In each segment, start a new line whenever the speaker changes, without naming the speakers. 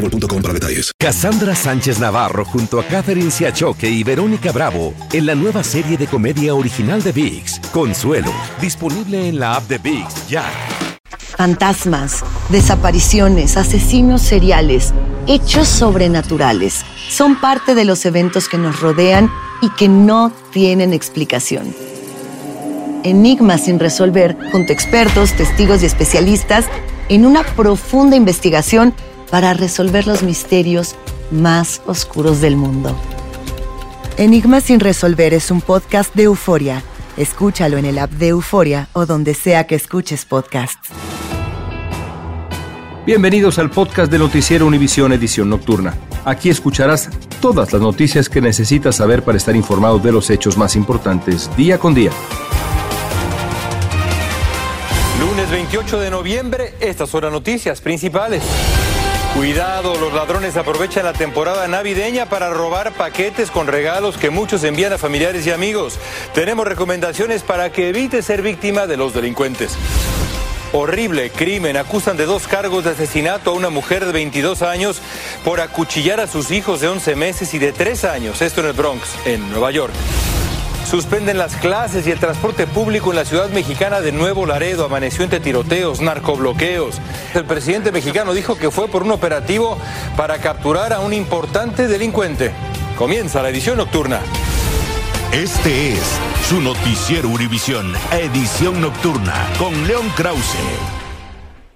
boostmobile.com para detalles.
Cassandra Sánchez Navarro junto a Catherine Siachoque y Verónica Bravo en la nueva serie de comedia original de VIX, Consuelo, disponible en la app de VIX ya.
Fantasmas, desapariciones, asesinos seriales, hechos sobrenaturales son parte de los eventos que nos rodean y que no tienen explicación. Enigmas sin resolver junto a expertos, testigos y especialistas en una profunda investigación para resolver los misterios más oscuros del mundo. Enigmas sin resolver es un podcast de euforia. Escúchalo en el app de Euforia o donde sea que escuches podcasts.
Bienvenidos al podcast de Noticiero Univisión Edición Nocturna. Aquí escucharás todas las noticias que necesitas saber para estar informado de los hechos más importantes día con día.
Lunes 28 de noviembre, estas son las noticias principales. Cuidado, los ladrones aprovechan la temporada navideña para robar paquetes con regalos que muchos envían a familiares y amigos. Tenemos recomendaciones para que evite ser víctima de los delincuentes. Horrible crimen. Acusan de dos cargos de asesinato a una mujer de 22 años por acuchillar a sus hijos de 11 meses y de 3 años. Esto en el Bronx, en Nueva York. Suspenden las clases y el transporte público en la ciudad mexicana de Nuevo Laredo. Amaneció entre tiroteos, narcobloqueos. El presidente mexicano dijo que fue por un operativo para capturar a un importante delincuente. Comienza la edición nocturna.
Este es su noticiero Univisión, edición nocturna, con León Krause.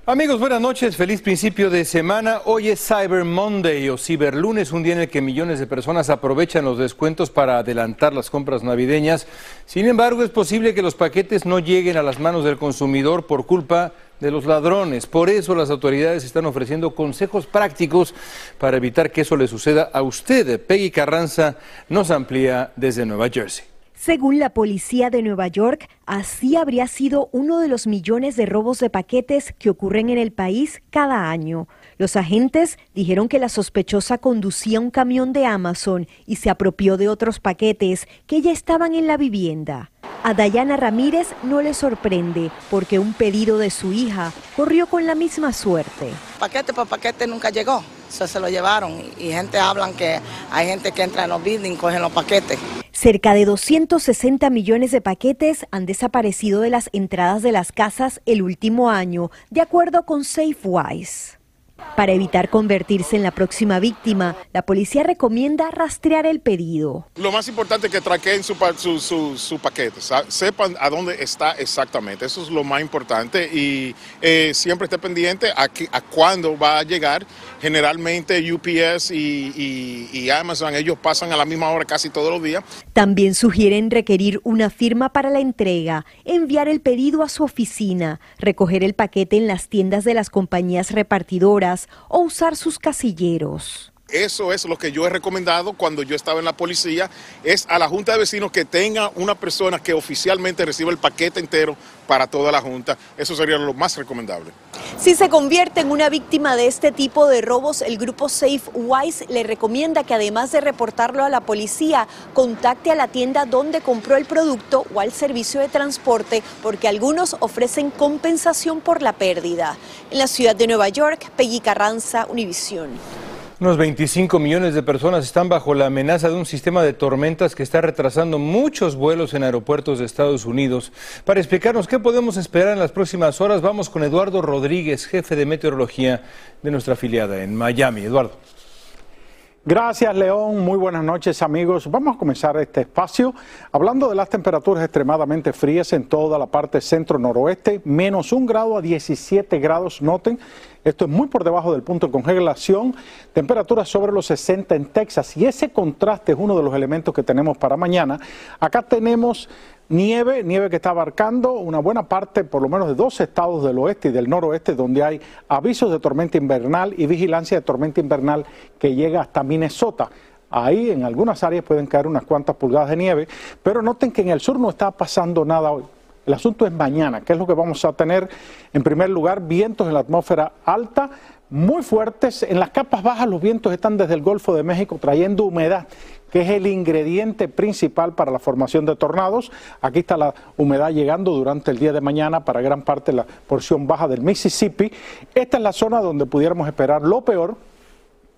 Amigos, buenas noches, feliz principio de semana. Hoy es Cyber Monday o Ciberlunes, un día en el que millones de personas aprovechan los descuentos para adelantar las compras navideñas. Sin embargo, es posible que los paquetes no lleguen a las manos del consumidor por culpa de los ladrones. Por eso las autoridades están ofreciendo consejos prácticos para evitar que eso le suceda a usted. Peggy Carranza nos amplía desde Nueva Jersey.
Según la policía de Nueva York, así habría sido uno de los millones de robos de paquetes que ocurren en el país cada año. Los agentes dijeron que la sospechosa conducía un camión de Amazon y se apropió de otros paquetes que ya estaban en la vivienda. A Dayana Ramírez no le sorprende porque un pedido de su hija corrió con la misma suerte.
Paquete por paquete nunca llegó, eso se lo llevaron y gente hablan que hay gente que entra en los buildings, cogen los paquetes.
Cerca de 260 millones de paquetes han desaparecido de las entradas de las casas el último año, de acuerdo con SafeWise. Para evitar convertirse en la próxima víctima, la policía recomienda rastrear el pedido.
Lo más importante es que traqueen su, su, su, su paquete, sepan a dónde está exactamente, eso es lo más importante y eh, siempre esté pendiente a, que, a cuándo va a llegar. Generalmente UPS y, y, y Amazon, ellos pasan a la misma hora casi todos los días.
También sugieren requerir una firma para la entrega, enviar el pedido a su oficina, recoger el paquete en las tiendas de las compañías repartidoras o usar sus casilleros.
Eso es lo que yo he recomendado cuando yo estaba en la policía, es a la Junta de Vecinos que tenga una persona que oficialmente reciba el paquete entero para toda la Junta. Eso sería lo más recomendable.
Si se convierte en una víctima de este tipo de robos, el grupo SafeWise le recomienda que además de reportarlo a la policía, contacte a la tienda donde compró el producto o al servicio de transporte, porque algunos ofrecen compensación por la pérdida. En la ciudad de Nueva York, Peggy Carranza, Univisión.
Unos 25 millones de personas están bajo la amenaza de un sistema de tormentas que está retrasando muchos vuelos en aeropuertos de Estados Unidos. Para explicarnos qué podemos esperar en las próximas horas, vamos con Eduardo Rodríguez, jefe de meteorología de nuestra afiliada en Miami. Eduardo.
Gracias, León. Muy buenas noches, amigos. Vamos a comenzar este espacio hablando de las temperaturas extremadamente frías en toda la parte centro-noroeste, menos un grado a 17 grados. Noten Esto es muy por debajo del punto de congelación. Temperaturas sobre los 60 en Texas. Y ese contraste es uno de los elementos que tenemos para mañana. Acá tenemos nieve, nieve que está abarcando una buena parte, por lo menos de dos estados del oeste y del noroeste, donde hay avisos de tormenta invernal y vigilancia de tormenta invernal que llega hasta Minnesota. Ahí en algunas áreas pueden caer unas cuantas pulgadas de nieve, pero noten que en el sur no está pasando nada hoy. El asunto es mañana, que es lo que vamos a tener. En primer lugar, vientos en la atmósfera alta, muy fuertes. En las capas bajas los vientos están desde el Golfo de México trayendo humedad que es el ingrediente principal para la formación de tornados. Aquí está la humedad llegando durante el día de mañana para gran parte de la porción baja del Mississippi. Esta es la zona donde pudiéramos esperar lo peor,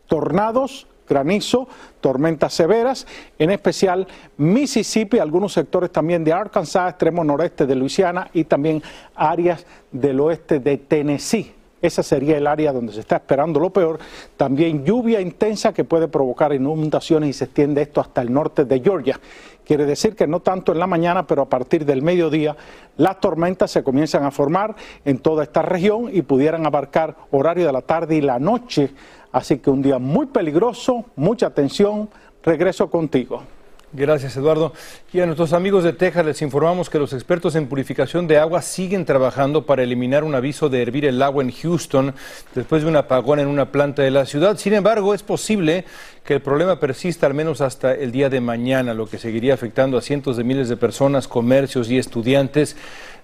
tornados, granizo, tormentas severas, en especial Mississippi, algunos sectores también de Arkansas, extremo noreste de Luisiana y también áreas del oeste de Tennessee. Esa sería el área donde se está esperando lo peor. También lluvia intensa que puede provocar inundaciones y se extiende esto hasta el norte de Georgia. Quiere decir que no tanto en la mañana, pero a partir del mediodía las tormentas se comienzan a formar en toda esta región y pudieran abarcar horario de la tarde y la noche. Así que un día muy peligroso, mucha atención. Regreso contigo.
Gracias, Eduardo. Y a nuestros amigos de Texas les informamos que los expertos en purificación de agua siguen trabajando para eliminar un aviso de hervir el agua en Houston después de un apagón en una planta de la ciudad. Sin embargo, es posible que el problema persista al menos hasta el día de mañana, lo que seguiría afectando a cientos de miles de personas, comercios y estudiantes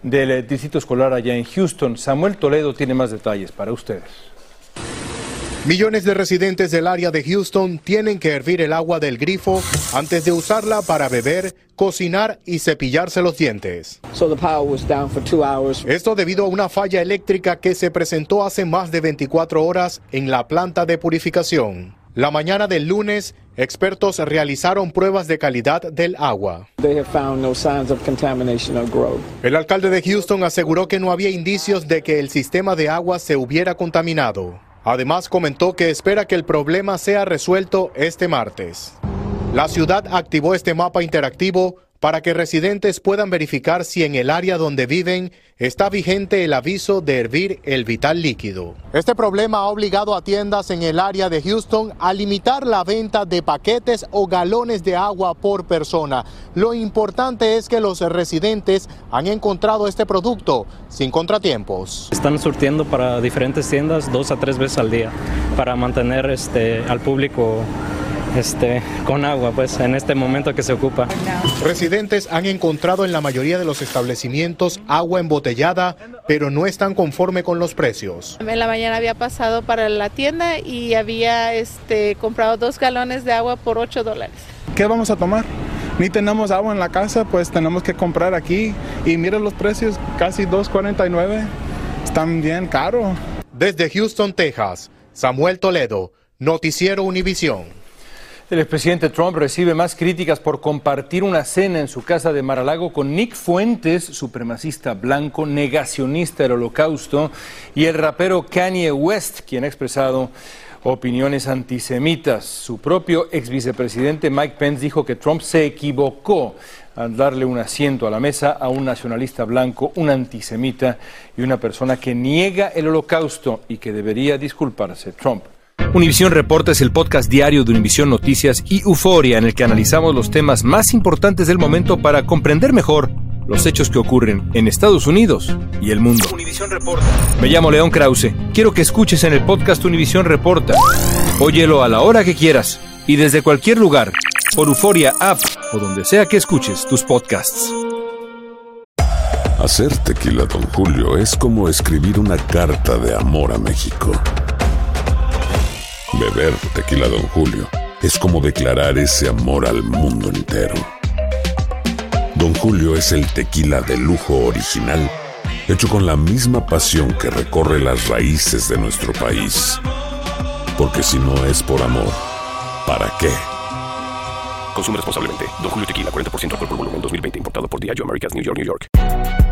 del distrito escolar allá en Houston. Samuel Toledo tiene más detalles para ustedes.
Millones de residentes del área de Houston tienen que hervir el agua del grifo antes de usarla para beber, cocinar y cepillarse los dientes. Esto debido a una falla eléctrica que se presentó hace más de 24 horas en la planta de purificación. La mañana del lunes, expertos realizaron pruebas de calidad del agua. El alcalde de Houston aseguró que no había indicios de que el sistema de agua se hubiera contaminado. Además comentó que espera que el problema sea resuelto este martes. La ciudad activó este mapa interactivo para que residentes puedan verificar si en el área donde viven está vigente el aviso de hervir el vital líquido. Este problema ha obligado a tiendas en el área de Houston a limitar la venta de paquetes o galones de agua por persona. Lo importante es que los residentes han encontrado este producto sin contratiempos.
Están surtiendo para diferentes tiendas dos a tres veces al día para mantener este, al público este, con agua, pues en este momento que se ocupa.
Residentes han encontrado en la mayoría de los establecimientos agua embotellada, pero no están conforme con los precios.
En la mañana había pasado para la tienda y había este, comprado dos galones de agua por 8 dólares.
¿Qué vamos a tomar? Ni tenemos agua en la casa, pues tenemos que comprar aquí. Y mira los precios, casi 2.49. Están bien caros.
Desde Houston, Texas, Samuel Toledo, Noticiero Univisión.
El expresidente Trump recibe más críticas por compartir una cena en su casa de Maralago con Nick Fuentes, supremacista blanco, negacionista del holocausto, y el rapero Kanye West, quien ha expresado opiniones antisemitas. Su propio ex vicepresidente Mike Pence dijo que Trump se equivocó al darle un asiento a la mesa a un nacionalista blanco, un antisemita y una persona que niega el holocausto y que debería disculparse. Trump
Univisión Reporta es el podcast diario de Univisión Noticias y Euforia en el que analizamos los temas más importantes del momento para comprender mejor los hechos que ocurren en Estados Unidos y el mundo. Reporta. Me llamo León Krause. Quiero que escuches en el podcast Univisión Reporta. Óyelo a la hora que quieras y desde cualquier lugar por Euforia App o donde sea que escuches tus podcasts.
Hacer tequila, don Julio, es como escribir una carta de amor a México. Beber tequila, don Julio, es como declarar ese amor al mundo entero. Don Julio es el tequila de lujo original, hecho con la misma pasión que recorre las raíces de nuestro país. Porque si no es por amor, ¿para qué?
Consume responsablemente. Don Julio Tequila, 40% alcohol por volumen, 2020. Importado por Diageo Americas, New York, New York.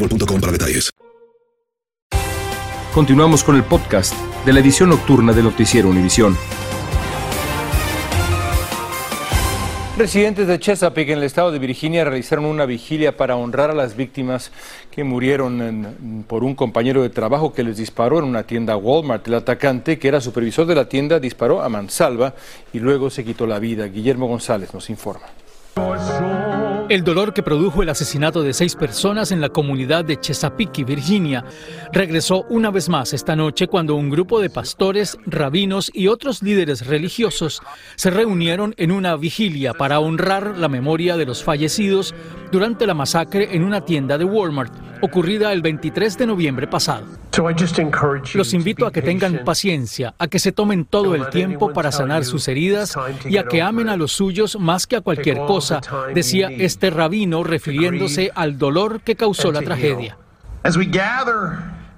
boostmobile.com para detalles.
Continuamos con el podcast de la edición nocturna de Noticiero Univisión. Residentes de Chesapeake, en el estado de Virginia, realizaron una vigilia para honrar a las víctimas que murieron en- por un compañero de trabajo que les disparó en una tienda Walmart. El atacante, que era supervisor de la tienda, disparó a mansalva y luego se quitó la vida. Guillermo González nos informa.
El dolor que produjo el asesinato de seis personas en la comunidad de Chesapeake, Virginia, regresó una vez más esta noche cuando un grupo de pastores, rabinos y otros líderes religiosos se reunieron en una vigilia para honrar la memoria de los fallecidos durante la masacre en una tienda de Walmart ocurrida el 23 de noviembre pasado. Los invito a que tengan paciencia, a que se tomen todo el tiempo para sanar sus heridas y a que amen a los suyos más que a cualquier cosa, decía este rabino refiriéndose al dolor que causó la tragedia.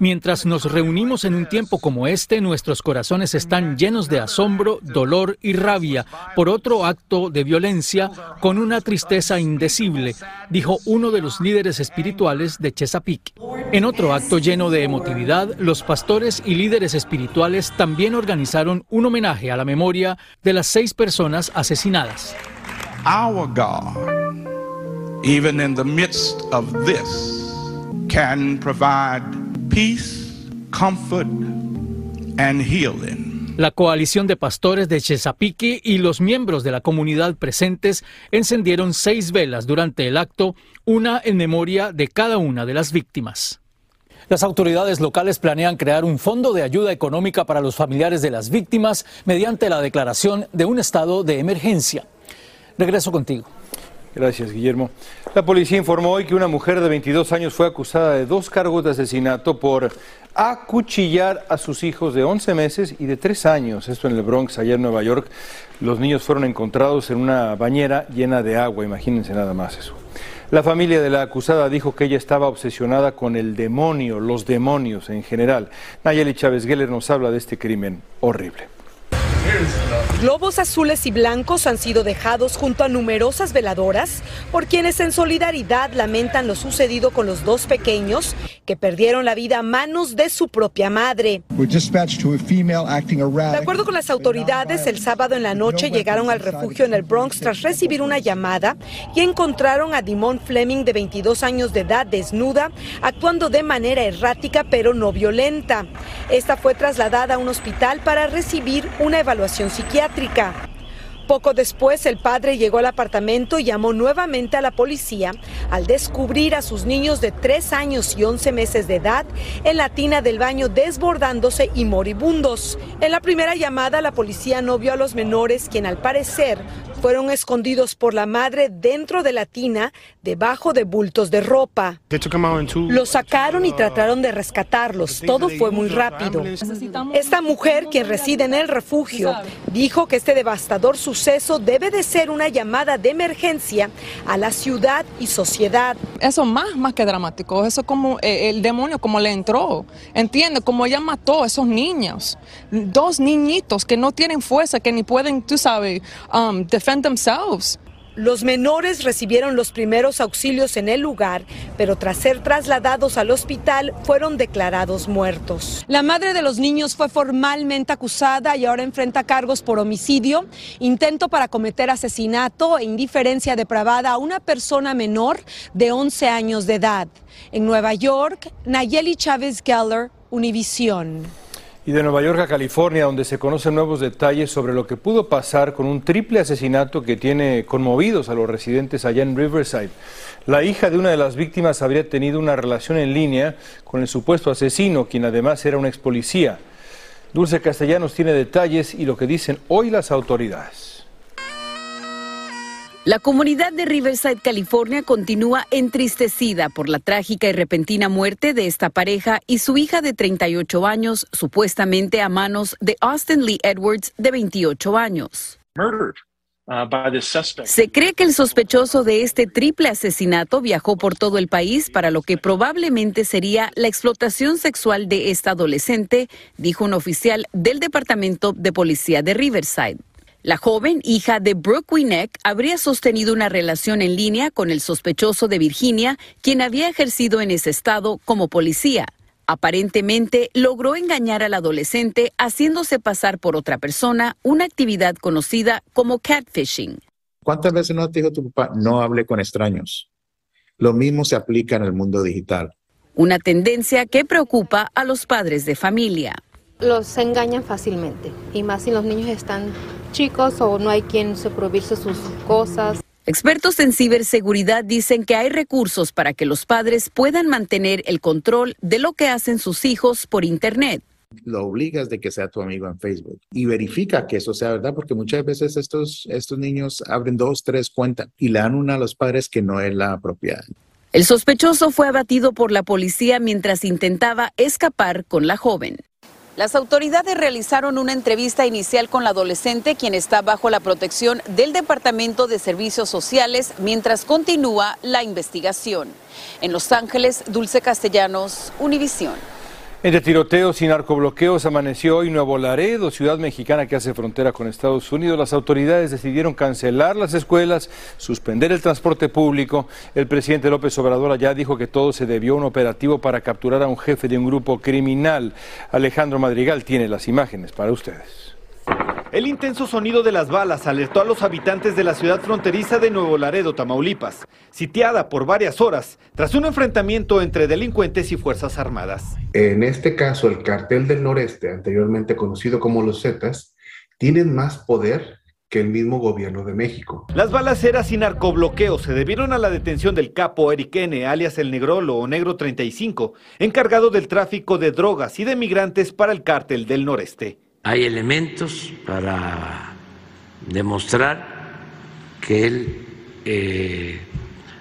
Mientras nos reunimos en un tiempo como este, nuestros corazones están llenos de asombro, dolor y rabia por otro acto de violencia con una tristeza indecible, dijo uno de los líderes espirituales de Chesapeake. En otro acto lleno de emotividad, los pastores y líderes espirituales también organizaron un homenaje a la memoria de las seis personas asesinadas.
Our God, even in the midst of this, can provide peace, comfort, and healing.
La coalición de pastores de Chesapeake y los miembros de la comunidad presentes encendieron seis velas durante el acto, una en memoria de cada una de las víctimas. Las autoridades locales planean crear un fondo de ayuda económica para los familiares de las víctimas mediante la declaración de un estado de emergencia. Regreso contigo.
Gracias, Guillermo. La policía informó hoy que una mujer de 22 años fue acusada de dos cargos de asesinato por acuchillar a sus hijos de 11 meses y de 3 años. Esto en el Bronx, allá en Nueva York. Los niños fueron encontrados en una bañera llena de agua. Imagínense nada más eso. La familia de la acusada dijo que ella estaba obsesionada con el demonio, los demonios en general. Nayeli Chávez Geller nos habla de este crimen horrible.
Globos azules y blancos han sido dejados junto a numerosas veladoras por quienes en solidaridad lamentan lo sucedido con los dos pequeños que perdieron la vida a manos de su propia madre. De acuerdo con las autoridades, el sábado en la noche llegaron al refugio en el Bronx tras recibir una llamada y encontraron a Dimon Fleming de 22 años de edad desnuda, actuando de manera errática pero no violenta. Esta fue trasladada a un hospital para recibir una evaluación psiquiátrica. Poco después, el padre llegó al apartamento y llamó nuevamente a la policía al descubrir a sus niños de 3 años y 11 meses de edad en la tina del baño desbordándose y moribundos. En la primera llamada, la policía no vio a los menores, quien al parecer fueron escondidos por la madre dentro de la tina, debajo de bultos de ropa. Los sacaron y trataron de rescatarlos. Todo fue muy rápido. Esta mujer, quien reside en el refugio, dijo que este devastador suceso debe de ser una llamada de emergencia a la ciudad y sociedad.
Eso más, más que dramático, eso como eh, el demonio como le entró, entiende, como ella mató a esos niños, dos niñitos que no tienen fuerza, que ni pueden, tú sabes, um, themselves.
Los menores recibieron los primeros auxilios en el lugar, pero tras ser trasladados al hospital fueron declarados muertos. La madre de los niños fue formalmente acusada y ahora enfrenta cargos por homicidio, intento para cometer asesinato e indiferencia depravada a una persona menor de 11 años de edad. En Nueva York, Nayeli Chávez Geller, Univisión.
Y de Nueva York a California, donde se conocen nuevos detalles sobre lo que pudo pasar con un triple asesinato que tiene conmovidos a los residentes allá en Riverside. La hija de una de las víctimas habría tenido una relación en línea con el supuesto asesino, quien además era un ex policía. Dulce Castellanos tiene detalles y lo que dicen hoy las autoridades.
La comunidad de Riverside, California, continúa entristecida por la trágica y repentina muerte de esta pareja y su hija de 38 años, supuestamente a manos de Austin Lee Edwards, de 28 años. Se cree que el sospechoso de este triple asesinato viajó por todo el país para lo que probablemente sería la explotación sexual de esta adolescente, dijo un oficial del Departamento de Policía de Riverside. La joven, hija de Brooke Winneck, habría sostenido una relación en línea con el sospechoso de Virginia, quien había ejercido en ese estado como policía. Aparentemente logró engañar al adolescente haciéndose pasar por otra persona, una actividad conocida como catfishing.
¿Cuántas veces no te dijo tu papá, no hable con extraños? Lo mismo se aplica en el mundo digital.
Una tendencia que preocupa a los padres de familia.
Los engañan fácilmente, y más si los niños están chicos o no hay quien supervise sus cosas.
Expertos en ciberseguridad dicen que hay recursos para que los padres puedan mantener el control de lo que hacen sus hijos por Internet.
Lo obligas de que sea tu amigo en Facebook y verifica que eso sea verdad, porque muchas veces estos, estos niños abren dos, tres cuentas y le dan una a los padres que no es la apropiada.
El sospechoso fue abatido por la policía mientras intentaba escapar con la joven. Las autoridades realizaron una entrevista inicial con la adolescente, quien está bajo la protección del Departamento de Servicios Sociales, mientras continúa la investigación. En Los Ángeles, Dulce Castellanos, Univisión.
Entre tiroteos y narcobloqueos amaneció hoy Nuevo Laredo, ciudad mexicana que hace frontera con Estados Unidos. Las autoridades decidieron cancelar las escuelas, suspender el transporte público. El presidente López Obrador allá dijo que todo se debió a un operativo para capturar a un jefe de un grupo criminal. Alejandro Madrigal tiene las imágenes para ustedes.
El intenso sonido de las balas alertó a los habitantes de la ciudad fronteriza de Nuevo Laredo, Tamaulipas, sitiada por varias horas tras un enfrentamiento entre delincuentes y Fuerzas Armadas.
En este caso, el cartel del noreste, anteriormente conocido como los Zetas, tienen más poder que el mismo gobierno de México.
Las balaceras y narcobloqueos se debieron a la detención del capo Eric N., alias el Negrolo o Negro 35, encargado del tráfico de drogas y de migrantes para el cártel del noreste
hay elementos para demostrar que él eh,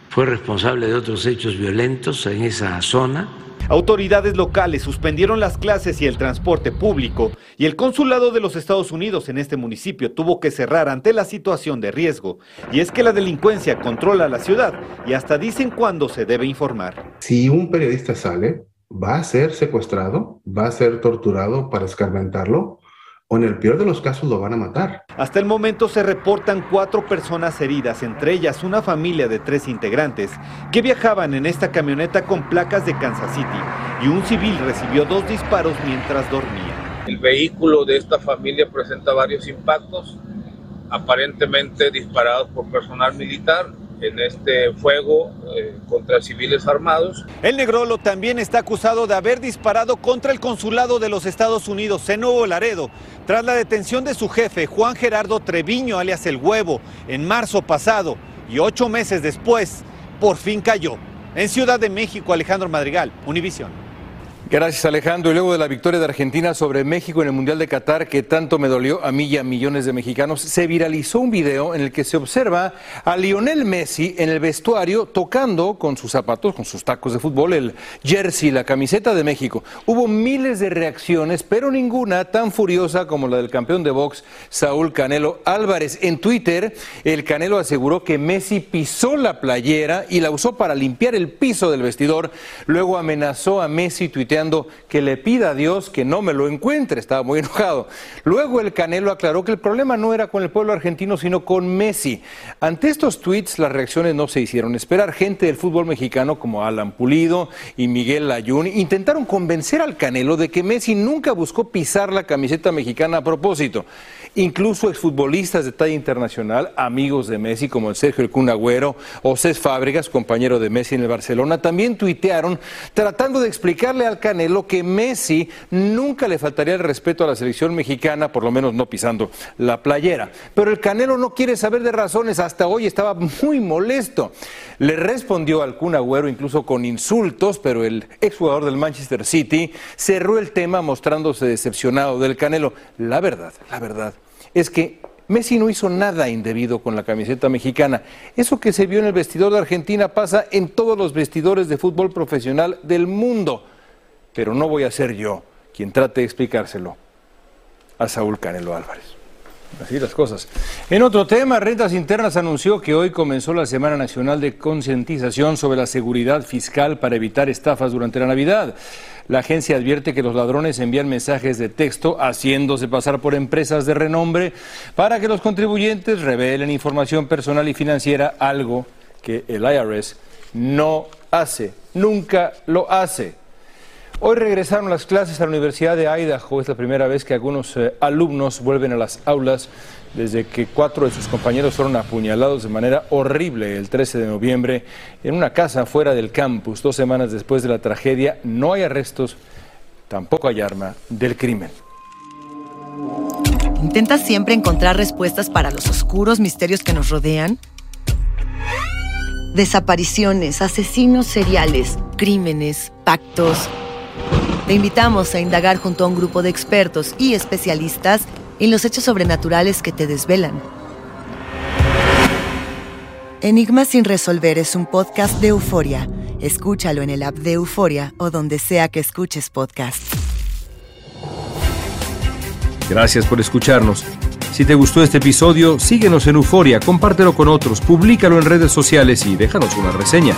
fue responsable de otros hechos violentos en esa zona.
Autoridades locales suspendieron las clases y el transporte público y el consulado de los Estados Unidos en este municipio tuvo que cerrar ante la situación de riesgo. Y es que la delincuencia controla la ciudad y hasta dicen cuándo se debe informar.
Si un periodista sale, va a ser secuestrado, va a ser torturado para escarmentarlo o en el peor de los casos lo van a matar.
Hasta el momento se reportan cuatro personas heridas, entre ellas una familia de tres integrantes que viajaban en esta camioneta con placas de Kansas City y un civil recibió dos disparos mientras dormía.
El vehículo de esta familia presenta varios impactos, aparentemente disparados por personal militar en este fuego eh, contra civiles armados.
El Negrolo también está acusado de haber disparado contra el consulado de los Estados Unidos en Nuevo Laredo, tras la detención de su jefe, Juan Gerardo Treviño, alias El Huevo, en marzo pasado, y ocho meses después, por fin cayó. En Ciudad de México, Alejandro Madrigal, Univisión.
Gracias Alejandro. Y luego de la victoria de Argentina sobre México en el Mundial de Qatar, que tanto me dolió a mí y a millones de mexicanos, se viralizó un video en el que se observa a Lionel Messi en el vestuario tocando con sus zapatos, con sus tacos de fútbol, el jersey, la camiseta de México. Hubo miles de reacciones, pero ninguna tan furiosa como la del campeón de box, Saúl Canelo Álvarez. En Twitter, el Canelo aseguró que Messi pisó la playera y la usó para limpiar el piso del vestidor. Luego amenazó a Messi tuiteando que le pida a Dios que no me lo encuentre. Estaba muy enojado. Luego el Canelo aclaró que el problema no era con el pueblo argentino, sino con Messi. Ante estos tweets, las reacciones no se hicieron esperar. Gente del fútbol mexicano como Alan Pulido y Miguel Layún intentaron convencer al Canelo de que Messi nunca buscó pisar la camiseta mexicana a propósito. Incluso exfutbolistas de talla internacional, amigos de Messi como el Sergio El Cunagüero o Cés Fábregas, compañero de Messi en el Barcelona, también tuitearon tratando de explicarle al Canelo que Messi nunca le faltaría el respeto a la selección mexicana, por lo menos no pisando la playera. Pero el Canelo no quiere saber de razones, hasta hoy estaba muy molesto. Le respondió al Cunagüero incluso con insultos, pero el exjugador del Manchester City cerró el tema mostrándose decepcionado del Canelo. La verdad, la verdad es que Messi no hizo nada indebido con la camiseta mexicana. Eso que se vio en el vestidor de Argentina pasa en todos los vestidores de fútbol profesional del mundo. Pero no voy a ser yo quien trate de explicárselo a Saúl Canelo Álvarez. Así las cosas. En otro tema, Rentas Internas anunció que hoy comenzó la Semana Nacional de Concientización sobre la Seguridad Fiscal para evitar estafas durante la Navidad. La agencia advierte que los ladrones envían mensajes de texto haciéndose pasar por empresas de renombre para que los contribuyentes revelen información personal y financiera, algo que el IRS no hace, nunca lo hace. Hoy regresaron las clases a la Universidad de Idaho. Es la primera vez que algunos eh, alumnos vuelven a las aulas desde que cuatro de sus compañeros fueron apuñalados de manera horrible el 13 de noviembre en una casa fuera del campus. Dos semanas después de la tragedia no hay arrestos, tampoco hay arma del crimen.
¿Intentas siempre encontrar respuestas para los oscuros misterios que nos rodean? Desapariciones, asesinos seriales, crímenes, pactos te invitamos a indagar junto a un grupo de expertos y especialistas en los hechos sobrenaturales que te desvelan. Enigma sin resolver es un podcast de euforia. Escúchalo en el app de Euforia o donde sea que escuches podcast.
Gracias por escucharnos. Si te gustó este episodio, síguenos en Euforia, compártelo con otros, públicalo en redes sociales y déjanos una reseña.